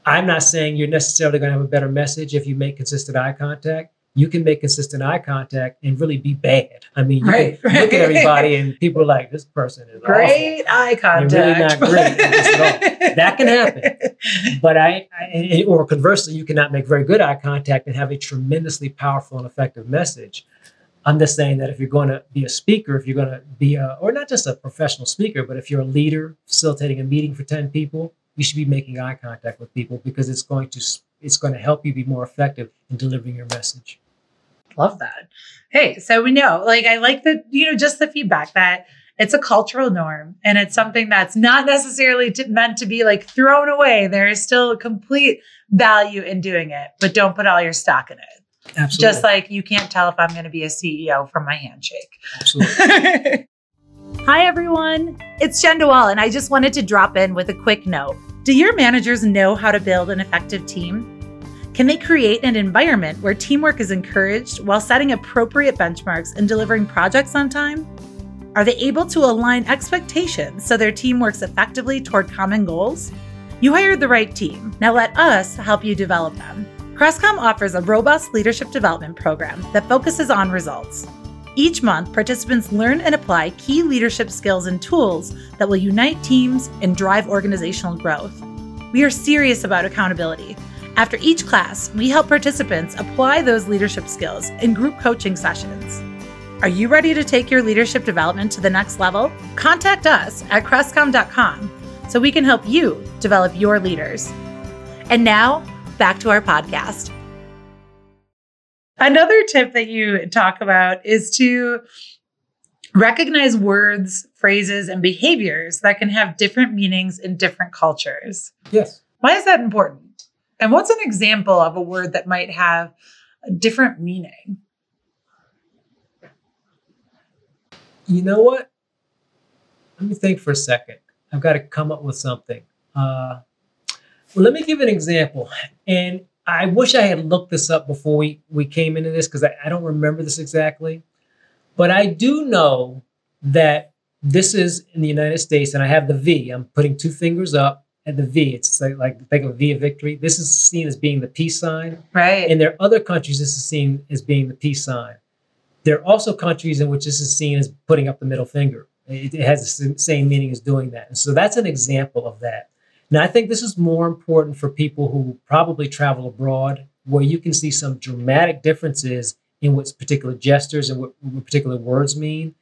I'm not saying you're necessarily going to have a better message if you make consistent eye contact. You can make consistent eye contact and really be bad. I mean, you Right, can right. look at everybody and people are like, this person is Great awful. eye contact. really not great That can happen. <laughs> But I, I, or conversely, you cannot make very good eye contact and have a tremendously powerful and effective message. I'm just saying that if you're going to be a speaker, if you're going to be a, or not just a professional speaker, but if you're a leader facilitating a meeting for 10 people, you should be making eye contact with people because it's going to, it's going to help you be more effective in delivering your message. Love that. Hey, so we know, like, I like the, you know, just the feedback that it's a cultural norm and it's something that's not necessarily t- meant to be like thrown away. There is still a complete value in doing it, but don't put all your stock in it. Absolutely. Just like you can't tell if I'm going to be a CEO from my handshake. Absolutely. <laughs> Hi, everyone. It's Jenn DeWall, and I just wanted to drop in with a quick note. Do your managers know how to build an effective team? Can they create an environment where teamwork is encouraged while setting appropriate benchmarks and delivering projects on time? Are they able to align expectations so their team works effectively toward common goals? You hired the right team. Now let us help you develop them. Crestcom offers a robust leadership development program that focuses on results. Each month, participants learn and apply key leadership skills and tools that will unite teams and drive organizational growth. We are serious about accountability. After each class, we help participants apply those leadership skills in group coaching sessions. Are you ready to take your leadership development to the next level? Contact us at crestcom.com so we can help you develop your leaders. And now, back to our podcast. Another tip that you talk about is to recognize words, phrases, and behaviors that can have different meanings in different cultures. yes. Why is that important? And what's an example of a word that might have a different meaning? You know what? Let me think for a second. I've got to come up with something. Uh, well, let me give an example. And I wish I had looked this up before we, we came into this because I, I don't remember this exactly. But I do know that this is in the United States, and I have the V. I'm putting two fingers up at the V. It's like, like think of a V of victory. This is seen as being the peace sign. Right. And in their other countries, this is seen as being the peace sign. There are also countries in which this is seen as putting up the middle finger. It, it has the same meaning as doing that. And so that's an example of that. Now, I think this is more important for people who probably travel abroad, where you can see some dramatic differences in what particular gestures and what, what particular words mean.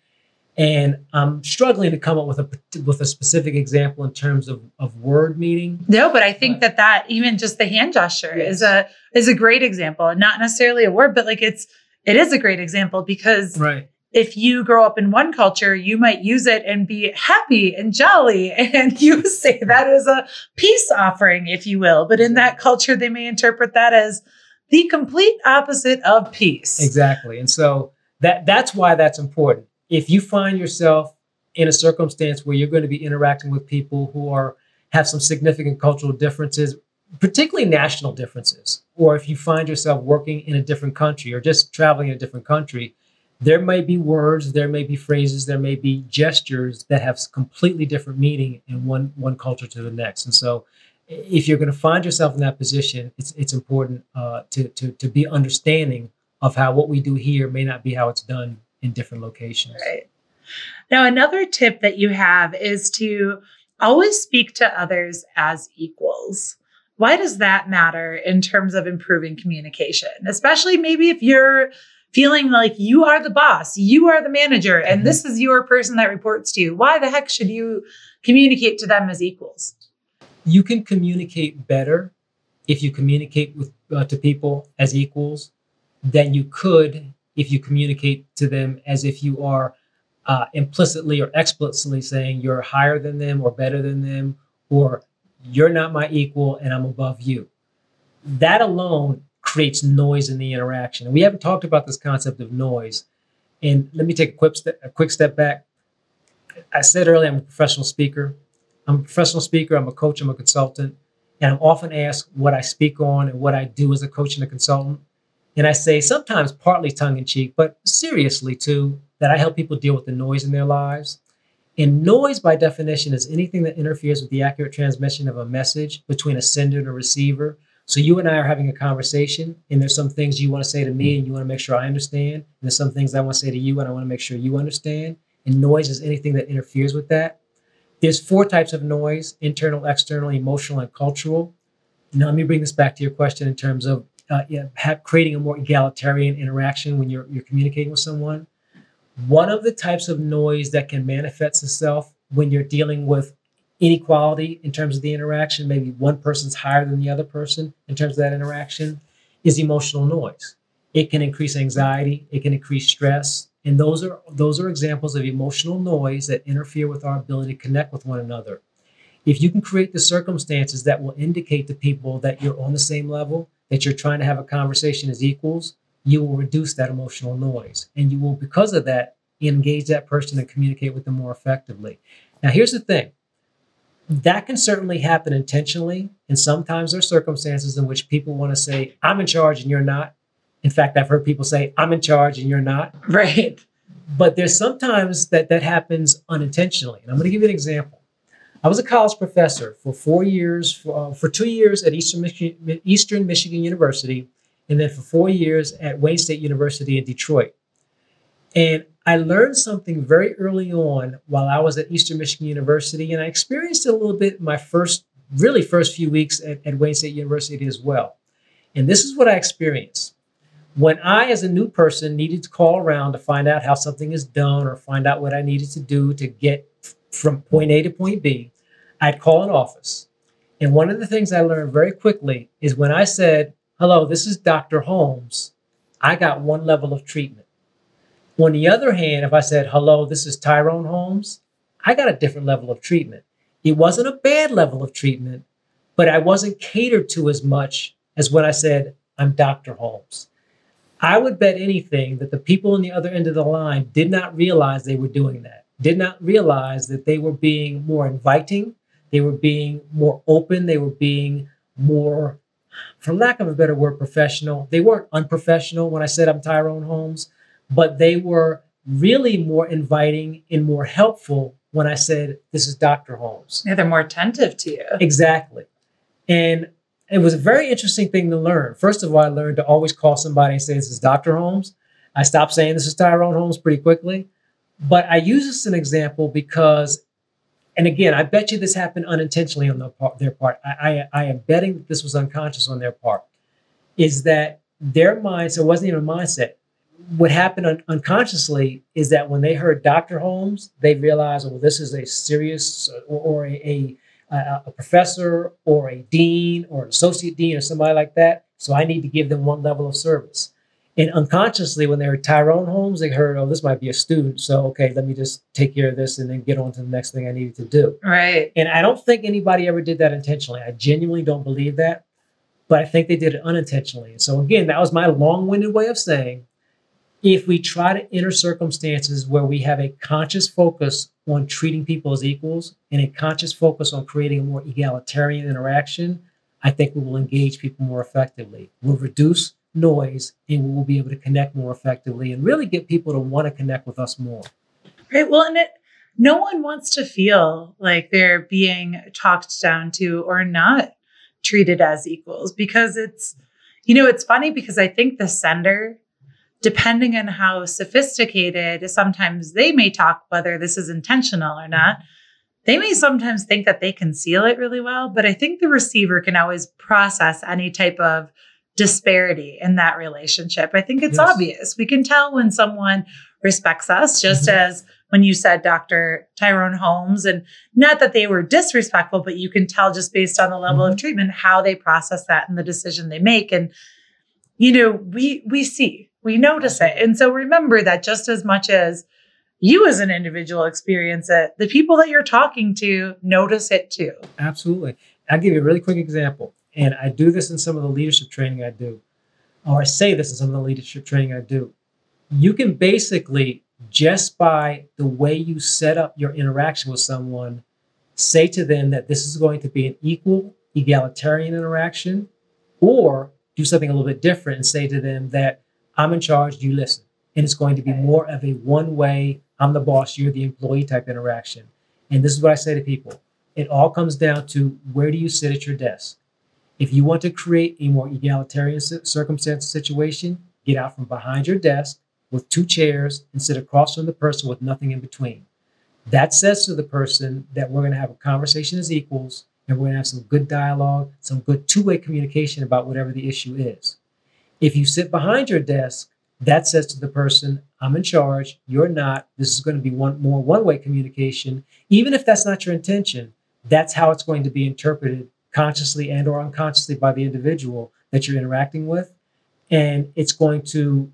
And I'm struggling to come up with a with a specific example in terms of, of word meaning. No, but I think that that even just the hand gesture is a is a great example. And not necessarily a word, but like it's it is a great example because Right. if you grow up in one culture, you might use it and be happy and jolly, and <laughs> you say that as a peace offering, if you will. But in that culture, they may interpret that as the complete opposite of peace. Exactly. And so that that's why that's important. If you find yourself in a circumstance where you're going to be interacting with people who are have some significant cultural differences, particularly national differences, or if you find yourself working in a different country or just traveling in a different country, there may be words, there may be phrases, there may be gestures that have completely different meaning in one one culture to the next. And so if you're going to find yourself in that position, it's it's important uh, to to to be understanding of how what we do here may not be how it's done in different locations. Right. Now, another tip that you have is to always speak to others as equals. Why does that matter in terms of improving communication? Especially maybe if you're feeling like you are the boss, you are the manager, and Mhm. this is your person that reports to you. Why the heck should you communicate to them as equals? You can communicate better if you communicate with uh, to people as equals than you could if you communicate to them as if you are uh, implicitly or explicitly saying you're higher than them or better than them or you're not my equal and I'm above you. That alone creates noise in the interaction. And we haven't talked about this concept of noise. And let me take a quick step, a quick step back. I said earlier I'm a professional speaker. I'm a professional speaker, I'm a coach, I'm a consultant, and I'm often asked what I speak on and what I do as a coach and a consultant. And I say sometimes partly tongue in cheek, but seriously too, that I help people deal with the noise in their lives. And noise, by definition, is anything that interferes with the accurate transmission of a message between a sender and a receiver. So you and I are having a conversation, and there's some things you want to say to me, and you want to make sure I understand. And there's some things I want to say to you, and I want to make sure you understand. And noise is anything that interferes with that. There's four types of noise: internal, external, emotional, and cultural. Now, let me bring this back to your question in terms of uh, yeah, have, creating a more egalitarian interaction when you're you're communicating with someone. One of the types of noise that can manifest itself when you're dealing with inequality in terms of the interaction, maybe one person's higher than the other person in terms of that interaction, is emotional noise. It can increase anxiety, it can increase stress, and those are those are examples of emotional noise that interfere with our ability to connect with one another. If you can create the circumstances that will indicate to people that you're on the same level, that you're trying to have a conversation as equals, you will reduce that emotional noise. And you will, because of that, engage that person and communicate with them more effectively. Now, here's the thing that can certainly happen intentionally. And sometimes there are circumstances in which people want to say, I'm in charge and you're not. In fact, I've heard people say, I'm in charge and you're not. Right. But there's sometimes that that happens unintentionally. And I'm going to give you an example. I was a college professor for four years, for, uh, for two years at Eastern Michigan, Eastern Michigan University, and then for four years at Wayne State University in Detroit. And I learned something very early on while I was at Eastern Michigan University, and I experienced it a little bit in my first, really first few weeks at, at Wayne State University as well. And this is what I experienced. When I, as a new person, needed to call around to find out how something is done or find out what I needed to do to get from point A to point B, I'd call an office. And one of the things I learned very quickly is when I said, Hello, this is Dr. Holmes, I got one level of treatment. On the other hand, if I said, Hello, this is Tyrone Holmes, I got a different level of treatment. It wasn't a bad level of treatment, but I wasn't catered to as much as when I said, I'm Dr. Holmes. I would bet anything that the people on the other end of the line did not realize they were doing that, did not realize that they were being more inviting, they were being more open, they were being more, for lack of a better word, professional. They weren't unprofessional when I said I'm Tyrone Holmes, but they were really more inviting and more helpful when I said, This is Dr. Holmes. Yeah, they're more attentive to you. Exactly. And it was a very interesting thing to learn. First of all, I learned to always call somebody and say, This is Dr. Holmes. I stopped saying this is Tyrone Holmes pretty quickly. But I use this as an example because, and again, I bet you this happened unintentionally on their part. I, I, I am betting that this was unconscious on their part. Is that their mindset wasn't even a mindset what happened un- unconsciously is that when they heard Dr. Holmes, they realized, well, this is a serious or, or a, a, a, professor or a dean or an associate dean or somebody like that. So I need to give them one level of service. And unconsciously, when they heard Tyrone Holmes, they heard, oh, this might be a student. So, okay, let me just take care of this and then get on to the next thing I needed to do. Right. And I don't think anybody ever did that intentionally. I genuinely don't believe that. But I think they did it unintentionally. So, again, that was my long winded way of saying if we try to enter circumstances where we have a conscious focus on treating people as equals and a conscious focus on creating a more egalitarian interaction, I think we will engage people more effectively. We'll reduce noise and we will be able to connect more effectively and really get people to want to connect with us more. Right. Well, and it, no one wants to feel like they're being talked down to or not treated as equals because it's, you know, it's funny because I think the sender depending on how sophisticated sometimes they may talk whether this is intentional or not they may sometimes think that they conceal it really well but i think the receiver can always process any type of disparity in that relationship i think it's yes. obvious we can tell when someone respects us just mm-hmm. as when you said dr tyrone holmes and not that they were disrespectful but you can tell just based on the level mm-hmm. of treatment how they process that and the decision they make and you know we we see we notice it. And so remember that just as much as you as an individual experience it, the people that you're talking to notice it too. Absolutely. I'll give you a really quick example. And I do this in some of the leadership training I do, or I say this in some of the leadership training I do. You can basically, just by the way you set up your interaction with someone, say to them that this is going to be an equal, egalitarian interaction, or do something a little bit different and say to them that I'm in charge, you listen. And it's going to be more of a one way, I'm the boss, you're the employee type interaction. And this is what I say to people it all comes down to where do you sit at your desk? If you want to create a more egalitarian circumstance situation, get out from behind your desk with two chairs and sit across from the person with nothing in between. That says to the person that we're going to have a conversation as equals and we're going to have some good dialogue, some good two way communication about whatever the issue is. If you sit behind your desk, that says to the person, I'm in charge, you're not. This is going to be one more one way communication. Even if that's not your intention, that's how it's going to be interpreted consciously and or unconsciously by the individual that you're interacting with. And it's going to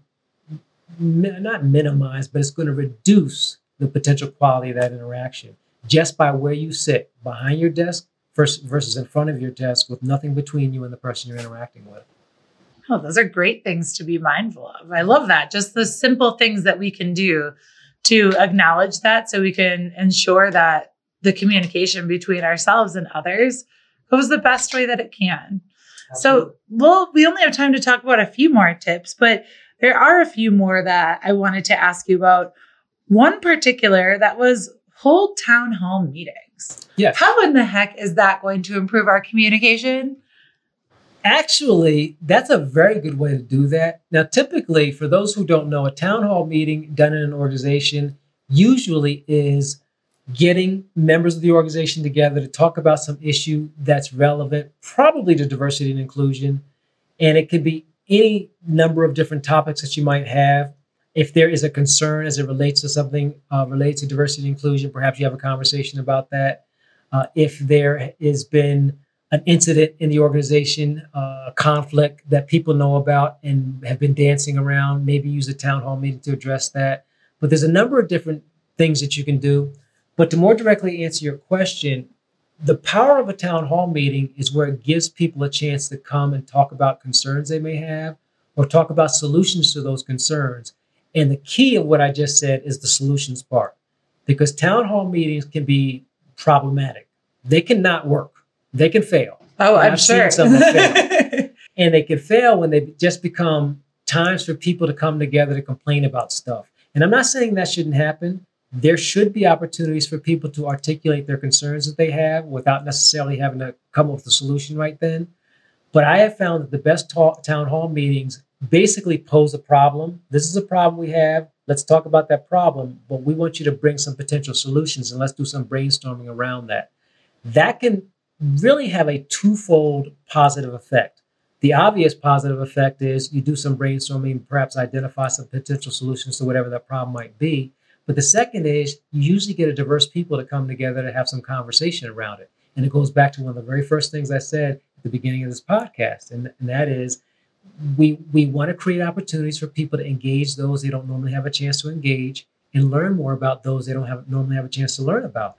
not minimize but it's going to reduce the potential quality of that interaction. Just by where you sit behind your desk versus in front of your desk with nothing between you and the person you're interacting with. Oh those are great things to be mindful of. I love that. Just the simple things that we can do to acknowledge that so we can ensure that the communication between ourselves and others goes the best way that it can. Absolutely. So, well, we only have time to talk about a few more tips, but there are a few more that I wanted to ask you about. One particular that was hold town hall meetings. Yes. How in the heck is that going to improve our communication? Actually, that's a very good way to do that. Now, typically, for those who don't know, a town hall meeting done in an organization usually is getting members of the organization together to talk about some issue that's relevant, probably to diversity and inclusion. And it could be any number of different topics that you might have. If there is a concern as it relates to something uh, related to diversity and inclusion, perhaps you have a conversation about that. Uh, if there has been an incident in the organization, uh, a conflict that people know about and have been dancing around, maybe use a town hall meeting to address that. But there's a number of different things that you can do. But to more directly answer your question, the power of a town hall meeting is where it gives people a chance to come and talk about concerns they may have or talk about solutions to those concerns. And the key of what I just said is the solutions part, because town hall meetings can be problematic. They cannot work, they can fail. Oh, I'm I've sure. Seen some fail. <laughs> and they can fail when they just become times for people to come together to complain about stuff. And I'm not saying that shouldn't happen there should be opportunities for people to articulate their concerns that they have without necessarily having to come up with a solution right then. But I have found that the best ta- town hall meetings basically pose a problem. This is a problem we have. Let's talk about that problem, but we want you to bring some potential solutions and let's do some brainstorming around that. That can really have a twofold positive effect. The obvious positive effect is you do some brainstorming, perhaps identify some potential solutions to whatever that problem might be. But the second is you usually get a diverse people to come together to have some conversation around it. And it goes back to one of the very first things I said at the beginning of this podcast, and, and that is we we want to create opportunities for people to engage those they don't normally have a chance to engage and learn more about those they don't have normally have a chance to learn about.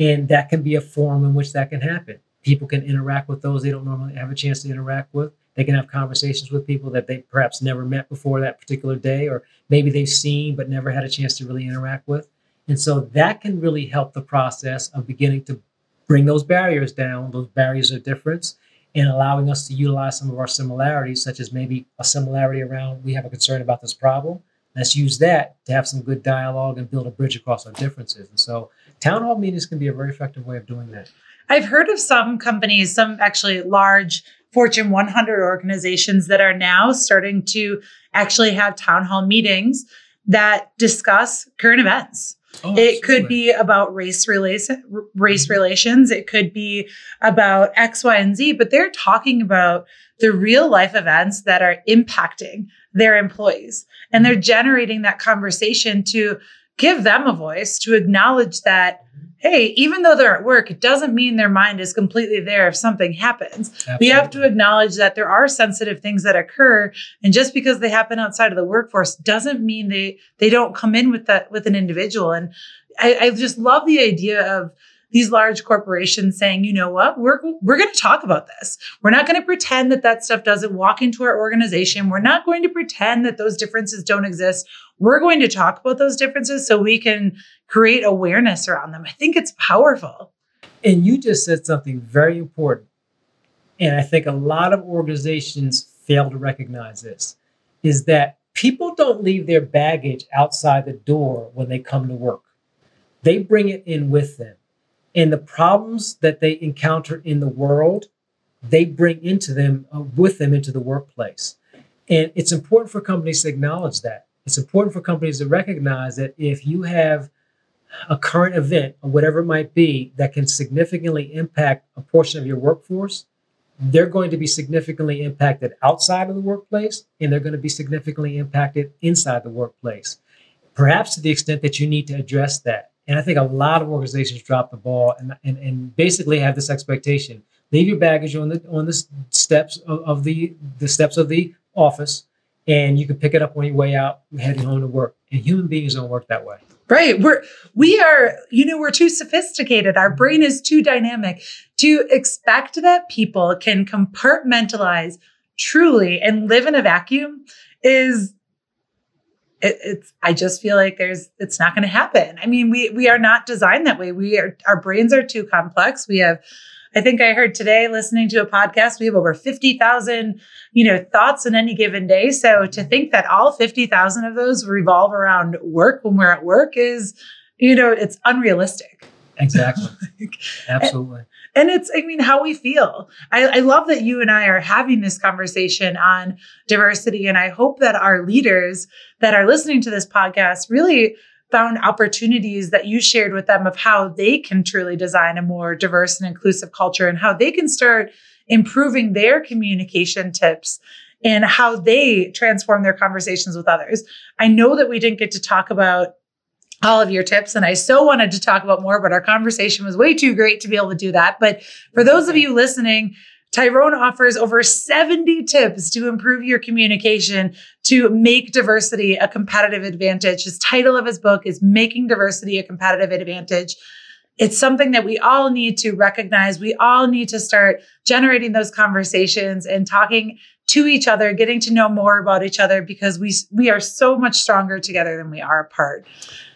And that can be a forum in which that can happen. People can interact with those they don't normally have a chance to interact with. They can have conversations with people that they perhaps never met before that particular day, or maybe they've seen but never had a chance to really interact with. And so that can really help the process of beginning to bring those barriers down, those barriers of difference, and allowing us to utilize some of our similarities, such as maybe a similarity around we have a concern about this problem. Let's use that to have some good dialogue and build a bridge across our differences. And so town hall meetings can be a very effective way of doing that. I've heard of some companies, some actually large Fortune 100 organizations that are now starting to actually have town hall meetings that discuss current events. Oh, it could be about race relation, race mm-hmm. relations. It could be about X, Y, and Z, but they're talking about the real life events that are impacting their employees. And they're mm-hmm. generating that conversation to give them a voice, to acknowledge that hey, even though they're at work, it doesn't mean their mind is completely there if something happens. Absolutely. We have to acknowledge that there are sensitive things that occur. And just because they happen outside of the workforce doesn't mean they they don't come in with that with an individual. And I, I just love the idea of these large corporations saying, you know what, we're we're going to talk about this. We're not going to pretend that that stuff doesn't walk into our organization. We're not going to pretend that those differences don't exist. We're going to talk about those differences so we can create awareness around them. I think it's powerful. And you just said something very important. And I think a lot of organizations fail to recognize this is that people don't leave their baggage outside the door when they come to work. They bring it in with them and the problems that they encounter in the world they bring into them uh, with them into the workplace. And it's important for companies to acknowledge that. It's important for companies to recognize that if you have a current event or whatever it might be that can significantly impact a portion of your workforce, they're going to be significantly impacted outside of the workplace and they're going to be significantly impacted inside the workplace. Perhaps to the extent that you need to address that. And I think a lot of organizations drop the ball and, and, and basically have this expectation. Leave your baggage on the on the steps of, of the the steps of the office and you can pick it up on your way out heading home to work. And human beings don't work that way. Right. We're we are, you know, we're too sophisticated. Our brain is too dynamic to expect that people can compartmentalize truly and live in a vacuum is it, it's I just feel like there's it's not going to happen. I mean, we we are not designed that way. We are our brains are too complex. We have I think I heard today listening to a podcast, we have over 50,000, you know, thoughts in any given day. So to think that all 50,000 of those revolve around work when we're at work is, you know, it's unrealistic. Exactly. <laughs> Absolutely. And, it's, I mean, how we feel. I, I love that you and I are having this conversation on diversity. And I hope that our leaders that are listening to this podcast really found opportunities that you shared with them of how they can truly design a more diverse and inclusive culture and how they can start improving their communication tips and how they transform their conversations with others. I know that we didn't get to talk about all of your tips and I so wanted to talk about more, but our conversation was way too great to be able to do that. But for those of you listening, Tyrone offers over 70 tips to improve your communication to make diversity a competitive advantage. His title of his book is Making Diversity a Competitive Advantage. It's something that we all need to recognize. We all need to start generating those conversations and talking to each other, getting to know more about each other because we we are so much stronger together than we are apart.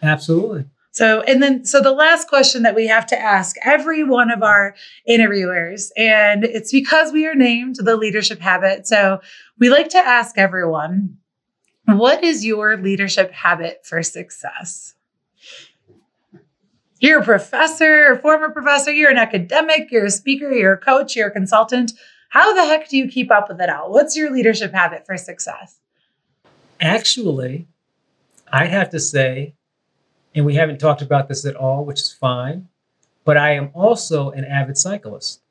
Absolutely. So, and then, so the last question that we have to ask every one of our interviewers, and it's because we are named the leadership habit. So, we like to ask everyone, what is your leadership habit for success? You're a professor, a former professor, you're an academic, you're a speaker, you're a coach, you're a consultant. How the heck do you keep up with it all? What's your leadership habit for success? Actually, I have to say and we haven't talked about this at all, which is fine. But I am also an avid cyclist.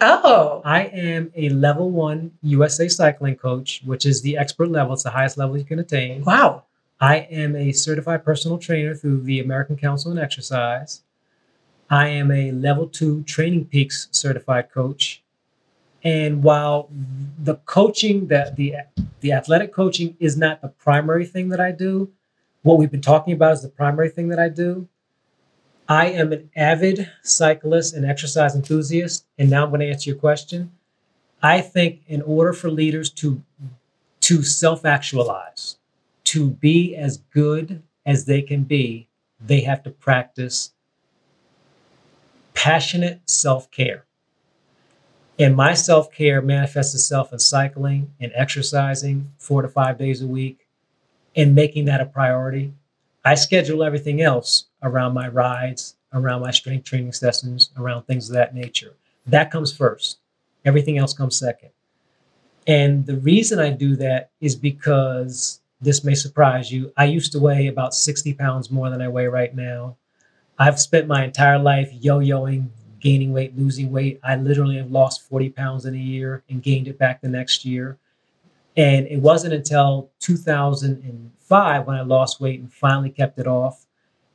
Oh. I am a level one USA cycling coach, which is the expert level. It's the highest level you can attain. Wow. I am a certified personal trainer through the American Council on Exercise. I am a level two Training Peaks certified coach. And while the coaching, that the the athletic coaching is not the primary thing that I do, what we've been talking about is the primary thing that I do. I am an avid cyclist and exercise enthusiast. And now I'm going to answer your question. I think in order for leaders to, to self actualize, to be as good as they can be, they have to practice passionate self care. And my self care manifests itself in cycling and exercising four to five days a week and making that a priority. I schedule everything else around my rides, around my strength training sessions, around things of that nature. That comes first. Everything else comes second. And the reason I do that is because this may surprise you. I used to weigh about 60 pounds more than I weigh right now. I've spent my entire life yo yoing, gaining weight, losing weight. I literally have lost 40 pounds in a year and gained it back the next year. And it wasn't until 2005 when I lost weight and finally kept it off.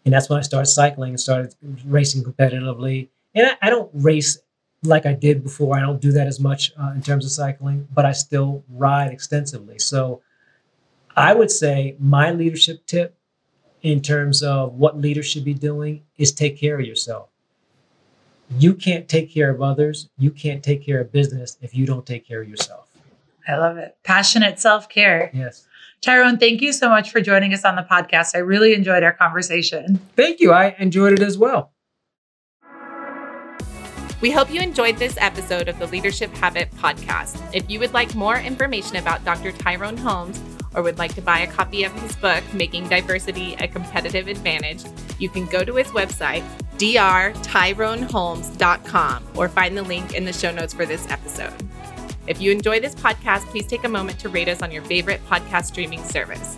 And that's when I started cycling and started racing competitively. And I, I don't race like I did before. I don't do that as much uh, in terms of cycling, but I still ride extensively. So I would say my leadership tip in terms of what leaders should be doing is take care of yourself. You can't take care of others. You can't take care of business if you don't take care of yourself. I love it. Passionate self care. Yes. Tyrone, thank you so much for joining us on the podcast. I really enjoyed our conversation. Thank you. I enjoyed it as well. We hope you enjoyed this episode of the Leadership Habit podcast. If you would like more information about Dr. Tyrone Holmes or would like to buy a copy of his book, Making Diversity a Competitive Advantage, you can go to his website, drtyroneholmes.com, or find the link in the show notes for this episode. If you enjoy this podcast, please take a moment to rate us on your favorite podcast streaming service.